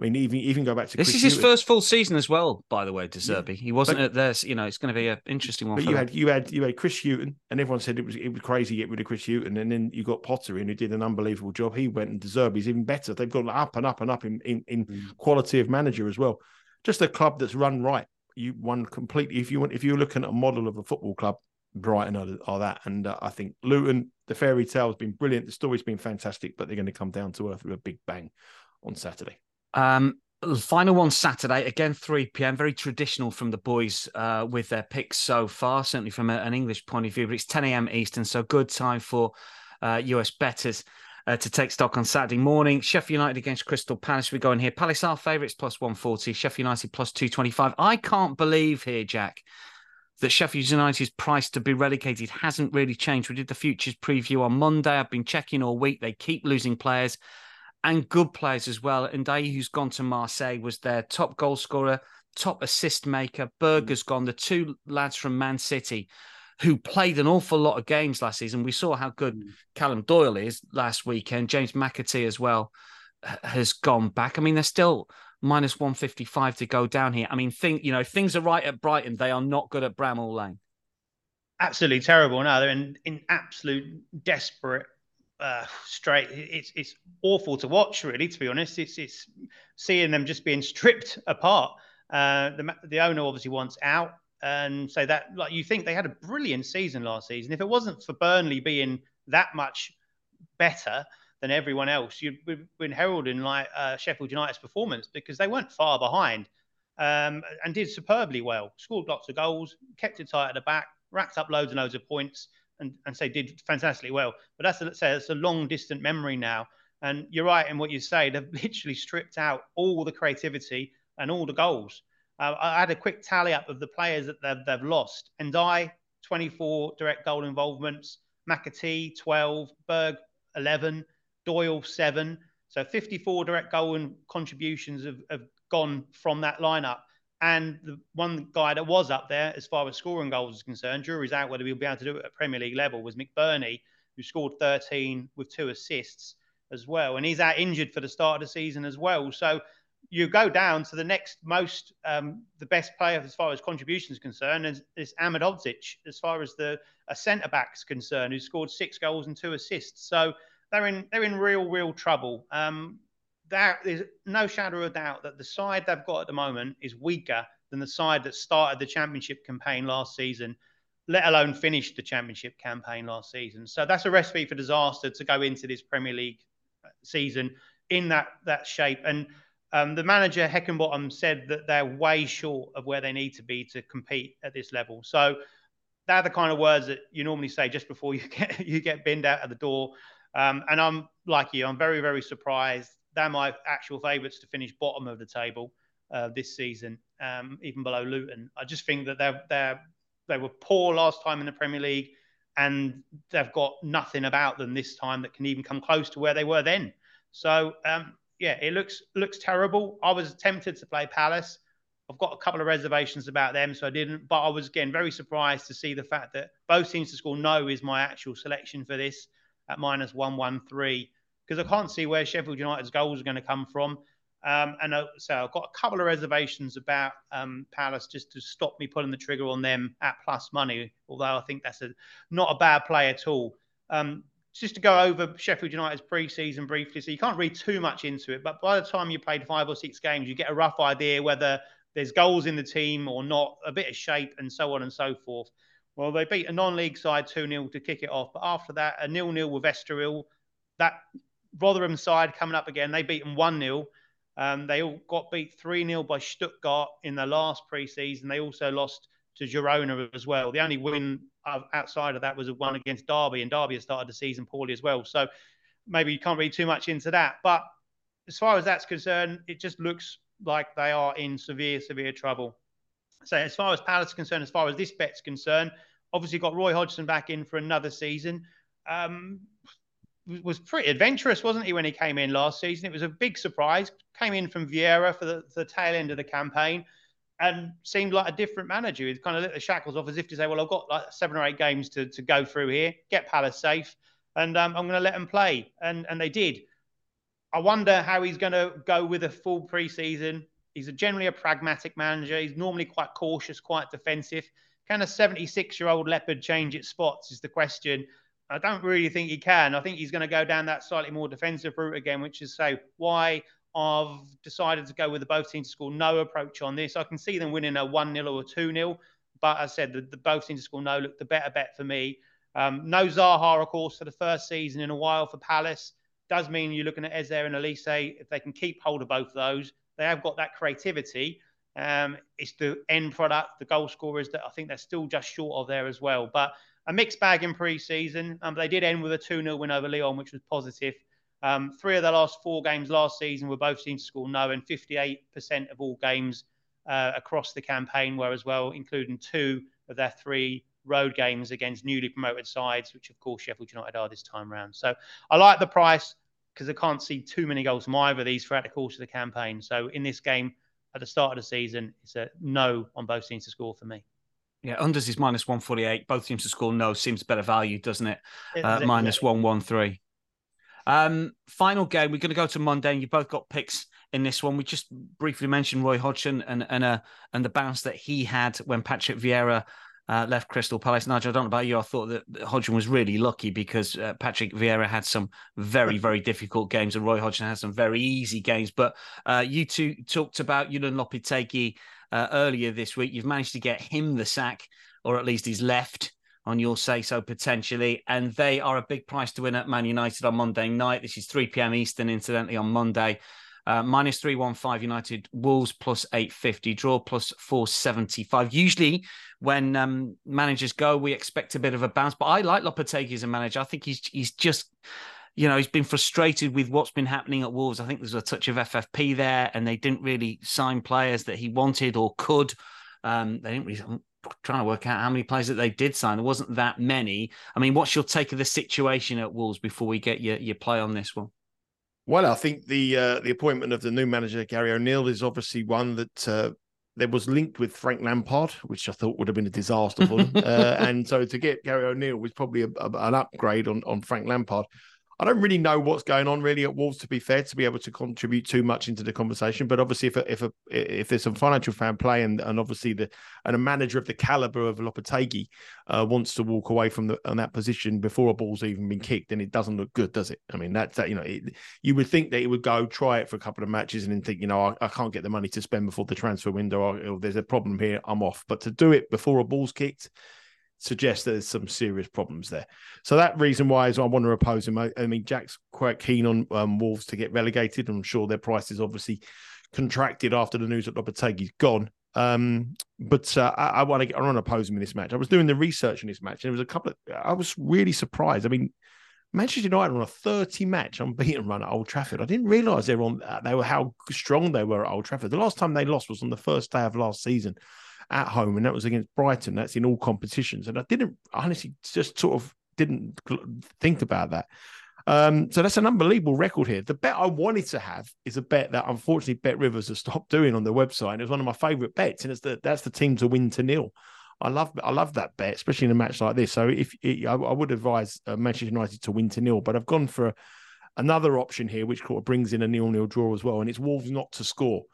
I mean, even even go back to this Chris is his Hughton. first full season as well. By the way, De Zerbi, yeah. he wasn't but, at this. You know, it's going to be an interesting one. But you them. had you had you had Chris Hughton, and everyone said it was it was crazy to get rid of Chris Hughton, and then you got Potter in who did an unbelievable job. He went and De Zerbi's even better. They've gone up and up and up in in, in mm. quality of manager as well. Just a club that's run right. You won completely. If you want, if you're looking at a model of a football club, Brighton are, are that, and uh, I think Luton, the fairy tale has been brilliant. The story's been fantastic, but they're going to come down to earth with a big bang on Saturday. Um, Final one Saturday, again, 3 p.m. Very traditional from the boys uh, with their picks so far, certainly from a, an English point of view, but it's 10 a.m. Eastern, so good time for uh, US betters uh, to take stock on Saturday morning. Sheffield United against Crystal Palace. We go in here. Palace are favourites plus 140, Sheffield United plus 225. I can't believe here, Jack, that Sheffield United's price to be relegated hasn't really changed. We did the futures preview on Monday. I've been checking all week. They keep losing players and good players as well. And Ndiaye, who's gone to Marseille, was their top goal scorer, top assist maker. Berger's gone, the two lads from Man City who played an awful lot of games last season. We saw how good mm. Callum Doyle is last weekend. James McAtee as well has gone back. I mean, they're still minus 155 to go down here. I mean, think you know, things are right at Brighton. They are not good at Bramall Lane. Absolutely terrible. Now they're in, in absolute desperate uh, straight. It's it's awful to watch, really. To be honest, it's it's seeing them just being stripped apart. Uh, the the owner obviously wants out, and so that like you think they had a brilliant season last season. If it wasn't for Burnley being that much better than everyone else, you'd been heralding like uh, Sheffield United's performance because they weren't far behind um, and did superbly well. Scored lots of goals, kept it tight at the back, racked up loads and loads of points and, and say did fantastically well. But that's a, say it's a long distant memory now. And you're right in what you say. They've *laughs* literally stripped out all the creativity and all the goals. Uh, I had a quick tally up of the players that they've, they've lost. Ndiaye, 24 direct goal involvements. McAtee, 12. Berg, 11. Doyle, 7. So 54 direct goal and contributions have, have gone from that lineup. And the one guy that was up there, as far as scoring goals is concerned, jury's out whether he'll be able to do it at Premier League level, was McBurnie, who scored 13 with two assists as well. And he's out injured for the start of the season as well. So you go down to the next most, um, the best player as far as contributions concerned is, is Ahmedhodzic, as far as the a centre back's concerned, who scored six goals and two assists. So they're in they're in real real trouble. Um, there is no shadow of doubt that the side they've got at the moment is weaker than the side that started the championship campaign last season. let alone finished the championship campaign last season. So that's a recipe for disaster to go into this Premier League season in that that shape. And um, the manager Heckingbottom said that they're way short of where they need to be to compete at this level. So they're the kind of words that you normally say just before you *laughs* get you get binned out of the door. Um, and I'm like you, I'm very very surprised. They're my actual favourites to finish bottom of the table uh, this season, um, even below Luton. I just think that they're they're they were poor last time in the Premier League, and they've got nothing about them this time that can even come close to where they were then. So um, yeah, it looks looks terrible. I was tempted to play Palace. I've got a couple of reservations about them, so I didn't. But I was again very surprised to see the fact that both teams to score no is my actual selection for this at minus one one three because I can't see where Sheffield United's goals are going to come from. Um, and uh, so I've got a couple of reservations about um, Palace just to stop me pulling the trigger on them at plus money. Although I think that's a not a bad play at all. Um, just to go over Sheffield United's pre-season briefly, so you can't read too much into it, but by the time you played five or six games, you get a rough idea whether there's goals in the team or not, a bit of shape, and so on and so forth. Well, they beat a non-league side 2-0 to kick it off, but after that, a nil-nil with Estoril. That Rotherham side coming up again, they beat them 1-0. Um, they all got beat 3 0 by Stuttgart in the last preseason. They also lost to Girona as well. The only win outside of that was a one against Derby, and Derby has started the season poorly as well. So maybe you can't read too much into that. But as far as that's concerned, it just looks like they are in severe, severe trouble. So as far as Palace is concerned, as far as this bet's concerned, obviously got Roy Hodgson back in for another season. Um, was pretty adventurous, wasn't he, when he came in last season? It was a big surprise. Came in from Vieira for the, the tail end of the campaign and seemed like a different manager. He kind of let the shackles off as if to say, well, I've got like seven or eight games to, to go through here, get Palace safe, and um, I'm going to let them play. And, and they did. I wonder how he's going to go with a full preseason. He's a, generally a pragmatic manager. He's normally quite cautious, quite defensive. Can a 76 year old leopard change its spots? Is the question. I don't really think he can. I think he's going to go down that slightly more defensive route again, which is say why I've decided to go with the both teams to score no approach on this. I can see them winning a 1 0 or 2 0, but as I said, the, the both teams to score no look the better bet for me. Um, no Zaha, of course, for the first season in a while for Palace. Does mean you're looking at Eze and Olise. If they can keep hold of both of those, they have got that creativity. Um, it's the end product, the goal scorers that I think they're still just short of there as well. But a mixed bag in pre-season. Um, they did end with a 2-0 win over Lyon, which was positive. Um, three of the last four games last season were both teams to score no, and 58% of all games uh, across the campaign were as well, including two of their three road games against newly promoted sides, which of course Sheffield United are this time round. So I like the price because I can't see too many goals from either of these throughout the course of the campaign. So in this game at the start of the season, it's a no on both teams to score for me. Yeah, unders is minus 148. Both teams to score no seems better value, doesn't it? Uh, minus 113. Um, final game, we're going to go to Monday, and you both got picks in this one. We just briefly mentioned Roy Hodgson and and uh, and the bounce that he had when Patrick Vieira uh, left Crystal Palace. Nigel, I don't know about you. I thought that Hodgson was really lucky because uh, Patrick Vieira had some very, very difficult games and Roy Hodgson had some very easy games. But uh, you two talked about Julen Lopetegui uh, earlier this week. You've managed to get him the sack, or at least he's left on your say so potentially. And they are a big price to win at Man United on Monday night. This is 3 p.m. Eastern, incidentally, on Monday. Uh, minus 315 United, Wolves plus 850, draw plus 475. Usually, when um, managers go, we expect a bit of a bounce, but I like Lopetegui as a manager. I think he's he's just you know, he's been frustrated with what's been happening at Wolves. I think there's a touch of FFP there, and they didn't really sign players that he wanted or could. Um, they didn't really. I'm trying to work out how many players that they did sign. There wasn't that many. I mean, what's your take of the situation at Wolves before we get your your play on this one? Well, I think the uh, the appointment of the new manager Gary O'Neil is obviously one that uh, there was linked with Frank Lampard, which I thought would have been a disaster for them. *laughs* uh, and so to get Gary O'Neil was probably a, a, an upgrade on on Frank Lampard. I don't really know what's going on really at Wolves. To be fair, to be able to contribute too much into the conversation, but obviously, if a, if a, if there's some financial fair play and, and obviously the and a manager of the caliber of Lopetegui uh, wants to walk away from the on that position before a ball's even been kicked, then it doesn't look good, does it? I mean, that's that you know, it, you would think that he would go try it for a couple of matches and then think, you know, I, I can't get the money to spend before the transfer window, or, or there's a problem here, I'm off. But to do it before a ball's kicked suggests there's some serious problems there. So that reason why is I want to oppose him. I, I mean, Jack's quite keen on um, Wolves to get relegated. I'm sure their price is obviously contracted after the news that Lopetegui's gone. Um, but uh, I, I want to I to oppose him in this match. I was doing the research in this match, and it was a couple of. I was really surprised. I mean, Manchester United on a 30 match unbeaten run at Old Trafford. I didn't realise they were on. Uh, they were how strong they were at Old Trafford. The last time they lost was on the first day of last season at home, and that was against Brighton. That's in all competitions, and I didn't honestly just sort of didn't think about that. Um, so that's an unbelievable record here. The bet I wanted to have is a bet that unfortunately BetRivers has stopped doing on their website. And it was one of my favourite bets, and it's the that's the team to win to nil. I love I love that bet, especially in a match like this. So if it, I, I, would advise uh, Manchester United to win to nil, but I've gone for another option here, which of brings in a nil nil draw as well, and it's Wolves not to score.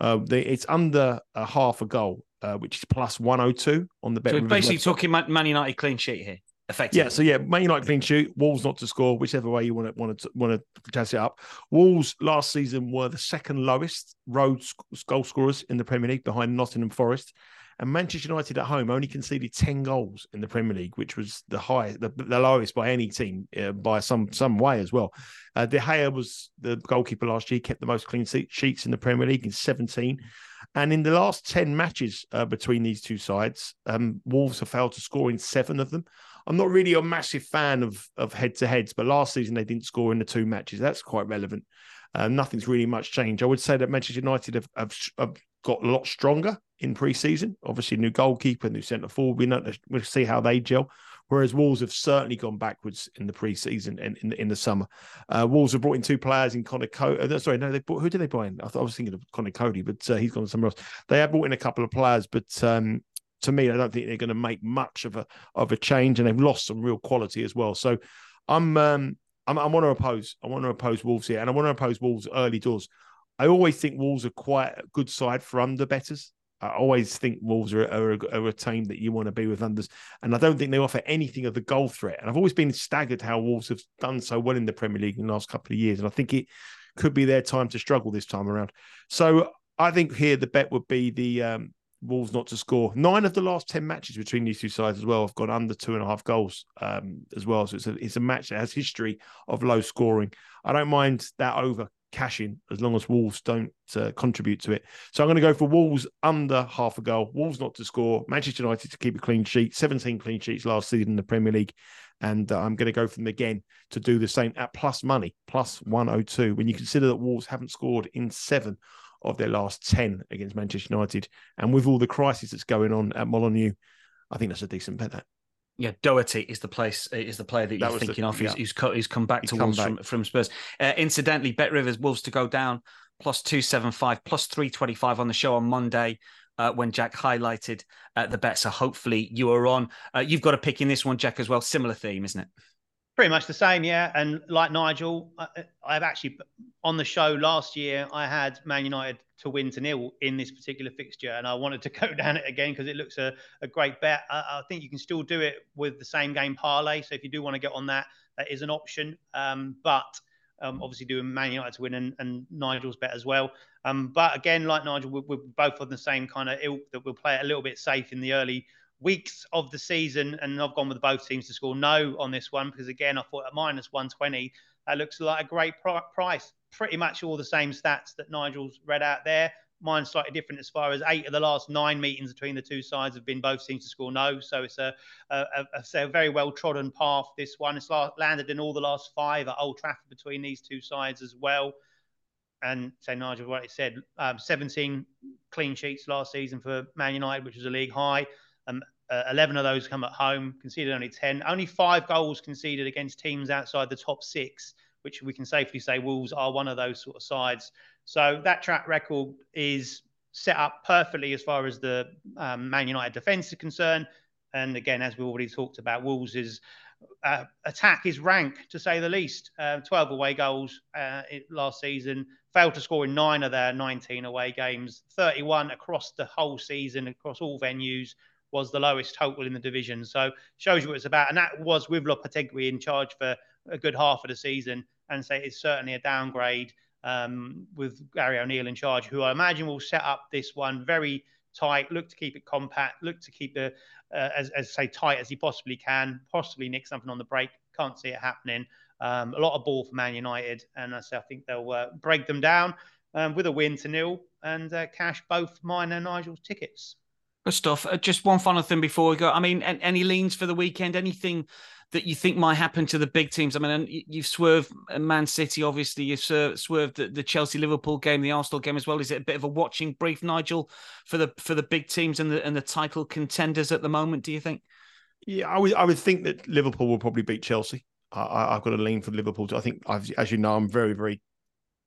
Uh, they, it's under a half a goal, uh, which is 102 on the bet. So basically, talking Man United clean sheet here. Effectively. Yeah, so yeah, Man United clean sheet, Wolves not to score, whichever way you want to want to want to test it up. Wolves last season were the second lowest road goal scorers in the Premier League behind Nottingham Forest. And Manchester United at home only conceded 10 goals in the Premier League, which was the highest, the, the lowest by any team uh, by some some way as well. Uh, De Gea was the goalkeeper last year, kept the most clean sheets in the Premier League in 17. And in the last 10 matches uh, between these two sides, um, Wolves have failed to score in seven of them. I'm not really a massive fan of of head to heads, but last season they didn't score in the two matches. That's quite relevant. Uh, nothing's really much changed. I would say that Manchester United have, have, have got a lot stronger in pre-season. Obviously, new goalkeeper, new centre forward. We know we'll see how they gel. Whereas Wolves have certainly gone backwards in the pre-season and in, in, the summer. Uh, Wolves have brought in two players in Conor Coady. Uh, sorry, no, they brought who did they buy in? I, thought, I was thinking of Conor Coady, but uh, he's gone somewhere else. They have brought in a couple of players, but um, to me, I don't think they're going to make much of a of a change, and they've lost some real quality as well. So I'm um, I'm, I want to oppose. I want to oppose Wolves here, and I want to oppose Wolves early doors. I always think Wolves are quite a good side for under betters. I always think Wolves are, are, a, are, a, team that you want to be with unders, and I don't think they offer anything of the goal threat. And I've always been staggered how Wolves have done so well in the Premier League in the last couple of years, and I think it could be their time to struggle this time around. So I think here the bet would be the um, Wolves not to score. Nine of the last ten matches between these two sides as well have gone under two and a half goals um, as well. So it's a it's a match that has history of low scoring. I don't mind that over cashing as long as Wolves don't uh, contribute to it. So I'm going to go for Wolves under half a goal. Wolves not to score. Manchester United to keep a clean sheet. 17 clean sheets last season in the Premier League. And uh, I'm going to go for them again to do the same at plus money, plus 102. When you consider that Wolves haven't scored in seven of their last 10 against Manchester United. And with all the crisis that's going on at Molineux, I think that's a decent bet. That. Yeah, Doherty is the place is the player that you're thinking the, of. Yeah. He's, he's, he's come back he's to Wolves from, from Spurs. Uh, incidentally, BetRivers Wolves to go down plus two seven five plus three twenty five on the show on Monday. Uh, when Jack highlighted uh, the bet, so hopefully you are on. Uh, you've got a pick in this one, Jack, as well. Similar theme, isn't it? Pretty much the same, yeah. And like Nigel, I, I've actually on the show last year, I had Man United to win to nil in this particular fixture, and I wanted to *laughs* go down it again because it looks a, a great bet. I, I, think you can still do it with the same game parlay. So if you do want to get on that, that is an option. Um, but um, obviously doing Man United to win and, and Nigel's bet as well. Um, but again, like Nigel, we're, we're, both on the same kind of ilk that we'll play it a little bit safe in the early weeks of the season, and I've gone with both teams to score no on this one because again, I thought at minus 120 that looks like a great price. Pretty much all the same stats that Nigel's read out there. Mine's slightly different as far as eight of the last nine meetings between the two sides have been both teams to score no. So it's a, a, a, a very well trodden path. This one it's landed in all the last five at Old Trafford between these two sides as well. And say Nigel, what it said, um, 17 clean sheets last season for Man United, which was a league high. Um, uh, 11 of those come at home, conceded only 10. Only five goals conceded against teams outside the top six, which we can safely say Wolves are one of those sort of sides. So that track record is set up perfectly as far as the um, Man United defence is concerned. And again, as we already talked about, Wolves' uh, attack is rank, to say the least. Uh, 12 away goals uh, last season, failed to score in nine of their 19 away games, 31 across the whole season, across all venues was the lowest total in the division. So shows you what it's about. And that was with Lopetegui in charge for a good half of the season. And say it's certainly a downgrade um, with Gary O'Neil in charge, who I imagine will set up this one very tight, look to keep it compact, look to keep the uh, as, as say tight as he possibly can, possibly nick something on the break. Can't see it happening. Um, a lot of ball for Man United, and I think they'll uh, break them down um, with a win to nil and uh, cash both mine and Nigel's tickets. Good stuff. Uh, just one final thing before we go. I mean, any leans for the weekend? Anything that you think might happen to the big teams? I mean, you've swerved Man City, obviously. You've swerved the, the Chelsea Liverpool game, the Arsenal game as well. Is it a bit of a watching brief, Nigel, for the for the big teams and the and the title contenders at the moment? Do you think? Yeah, I would I would think that Liverpool will probably beat Chelsea. I, have got a lean for Liverpool. I think, I've, as you know, I'm very very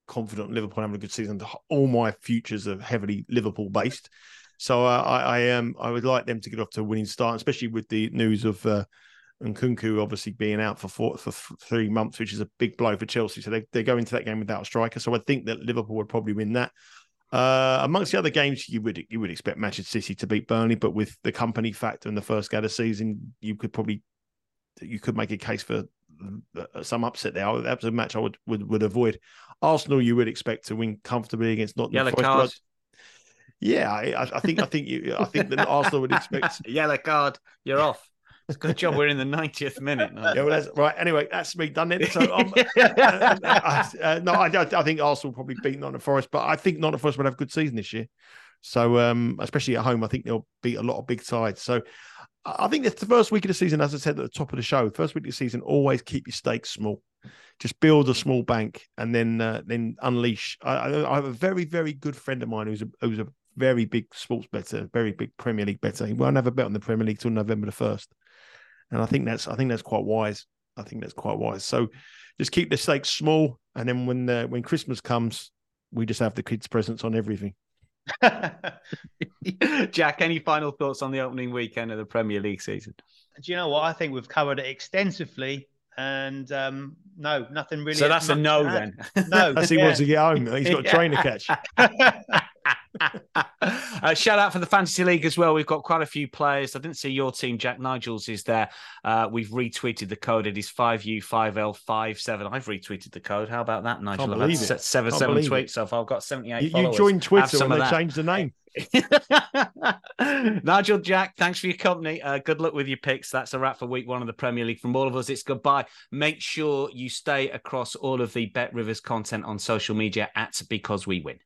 confident Liverpool having a good season. All my futures are heavily Liverpool based. So uh, I, I am. Um, I would like them to get off to a winning start, especially with the news of uh, Nkunku obviously being out for four, for three months, which is a big blow for Chelsea. So they they go into that game without a striker. So I think that Liverpool would probably win that. Uh, amongst the other games, you would you would expect Manchester City to beat Burnley, but with the Kompany factor in the first game of the season, you could probably you could make a case for uh, some upset there. That was a match I would would, would avoid. Arsenal, you would expect to win comfortably against Nottingham Yellow card. Yeah, I, I think I think you I think that Arsenal would expect yellow card. You're off. It's a good job we're in the 90th minute. No? Yeah, well, that's right. Anyway, that's me done it. So, um, *laughs* uh, uh, no, I, I, think Arsenal will probably beat Nottingham Forest, but I think Nottingham Forest will have a good season this year. So, um, especially at home, I think they'll beat a lot of big sides. So, I think it's the first week of the season, as I said at the top of the show, first week of the season, always keep your stakes small. Just build a small bank and then uh, then unleash. I, I, have a very very good friend of mine who's a, who's a very big sports better, very big Premier League better. He won't have a bet on the Premier League till November the first, and I think that's I think that's quite wise. I think that's quite wise. So just keep the stakes small, and then when the, when Christmas comes, we just have the kids' presents on everything. *laughs* Jack, any final thoughts on the opening weekend of the Premier League season? Do you know what? I think we've covered it extensively. And um, no, nothing really. So that's a no then. No, *laughs* as he yeah. wants to get home. He's got a train to *laughs* catch. *laughs* uh, shout out for the fantasy league as well. We've got quite a few players. I didn't see your team. Jack Nigels is there. Uh, we've retweeted the code. It is five U five L five seven. I've retweeted the code. How about that, Nigel? I've had seven seven tweets so far. I've got seventy eight. You, you joined Twitter when they changed the name. *laughs* Nigel Jack, thanks for your company. Uh, good luck with your picks. That's a wrap for week one of the Premier League. From all of us, it's goodbye. Make sure you stay across all of the BetRivers content on social media at Because We Win.